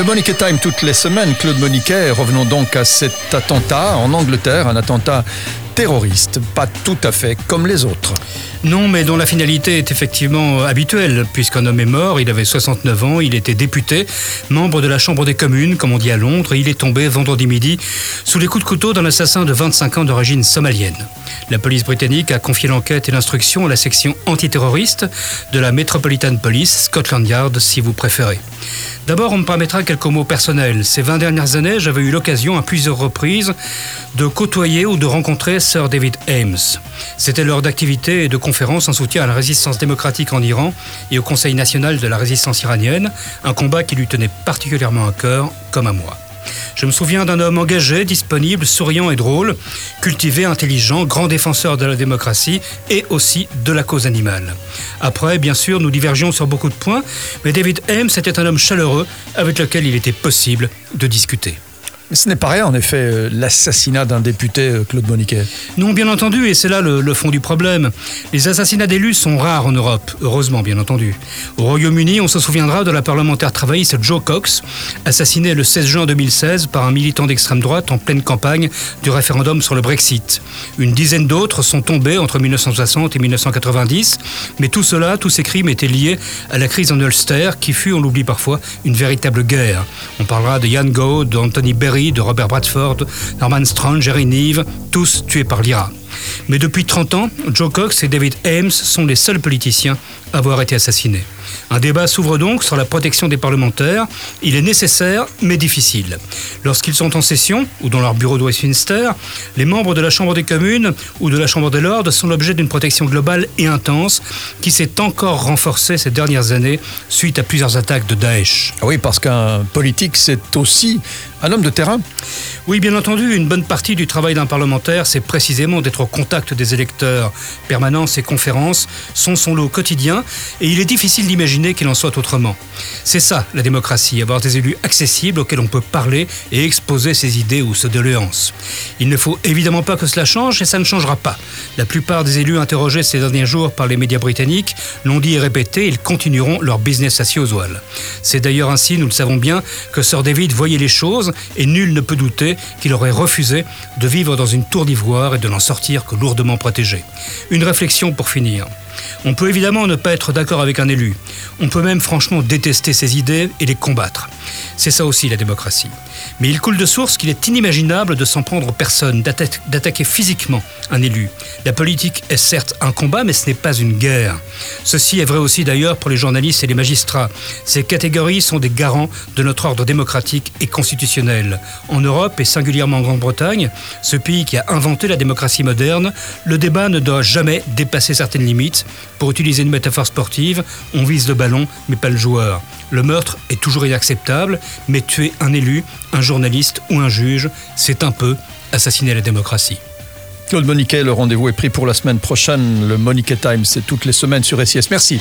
Le Monique Time toutes les semaines, Claude Moniquet. Revenons donc à cet attentat en Angleterre, un attentat terroriste, pas tout à fait comme les autres. Non, mais dont la finalité est effectivement habituelle, puisqu'un homme est mort, il avait 69 ans, il était député, membre de la Chambre des communes, comme on dit à Londres, et il est tombé vendredi midi sous les coups de couteau d'un assassin de 25 ans d'origine somalienne. La police britannique a confié l'enquête et l'instruction à la section antiterroriste de la Metropolitan Police, Scotland Yard si vous préférez. D'abord, on me permettra quelques mots personnels. Ces 20 dernières années, j'avais eu l'occasion à plusieurs reprises de côtoyer ou de rencontrer Sir David Ames. C'était lors d'activités et de conférences en soutien à la résistance démocratique en Iran et au Conseil national de la résistance iranienne, un combat qui lui tenait particulièrement à cœur, comme à moi. Je me souviens d'un homme engagé, disponible, souriant et drôle, cultivé, intelligent, grand défenseur de la démocratie et aussi de la cause animale. Après, bien sûr, nous divergions sur beaucoup de points, mais David Ames était un homme chaleureux avec lequel il était possible de discuter. Ce n'est pas rien, en effet, euh, l'assassinat d'un député, euh, Claude Moniquet. Non, bien entendu, et c'est là le, fond du problème. Les assassinats d'élus sont rares en Europe, heureusement, bien entendu. Au Royaume-Uni, on se souviendra de la parlementaire travailliste Joe Cox, assassinée le 16 juin 2016 par un militant d'extrême droite en pleine campagne du référendum sur le Brexit. Une dizaine d'autres sont tombés entre 1960 et 1990, mais tout cela, tous ces crimes étaient liés à la crise en Ulster, qui fut, on l'oublie parfois, une véritable guerre. On parlera de Ian Gow, d'Anthony Berry, de Robert Bradford, Norman Strong, Jerry Neve, tous tués par l'IRA. Mais depuis 30 ans, Joe Cox et David Ames sont les seuls politiciens à avoir été assassinés. Un débat s'ouvre donc sur la protection des parlementaires. Il est nécessaire, mais difficile. Lorsqu'ils sont en session, ou dans leur bureau de Westminster, les membres de la Chambre des communes ou de la Chambre des lords sont l'objet d'une protection globale et intense qui s'est encore renforcée ces dernières années suite à plusieurs attaques de Daesh. Ah oui, parce qu'un politique, c'est aussi un homme de terrain Oui, bien entendu, une bonne partie du travail d'un parlementaire, c'est précisément d'être au contact des électeurs. Permanence et conférences sont son lot quotidien et il est difficile d'imaginer qu'il en soit autrement. C'est ça, la démocratie, avoir des élus accessibles auxquels on peut parler et exposer ses idées ou ses doléances. Il ne faut évidemment pas que cela change et ça ne changera pas. La plupart des élus interrogés ces derniers jours par les médias britanniques l'ont dit et répété, ils continueront leur business as usual. C'est d'ailleurs ainsi, nous le savons bien, que Sir David voyait les choses et nul ne peut douter qu'il aurait refusé de vivre dans une tour d'ivoire et de n'en sortir que lourdement protégé. Une réflexion pour finir. On peut évidemment ne pas être d'accord avec un élu. On peut même franchement détester ses idées et les combattre. C'est ça aussi la démocratie. Mais il coule de source qu'il est inimaginable de s'en prendre aux personnes, d'attaquer physiquement un élu. La politique est certes un combat, mais ce n'est pas une guerre. Ceci est vrai aussi d'ailleurs pour les journalistes et les magistrats. Ces catégories sont des garants de notre ordre démocratique et constitutionnel. En Europe et singulièrement en Grande-Bretagne, ce pays qui a inventé la démocratie moderne, le débat ne doit jamais dépasser certaines limites. Pour utiliser une métaphore sportive, on vise le ballon mais pas le joueur. Le meurtre est toujours inacceptable, mais tuer un élu, un journaliste ou un juge, c'est un peu assassiner la démocratie. Claude Moniquet, le rendez-vous est pris pour la semaine prochaine. Le Moniquet Time, c'est toutes les semaines sur SIS. Merci.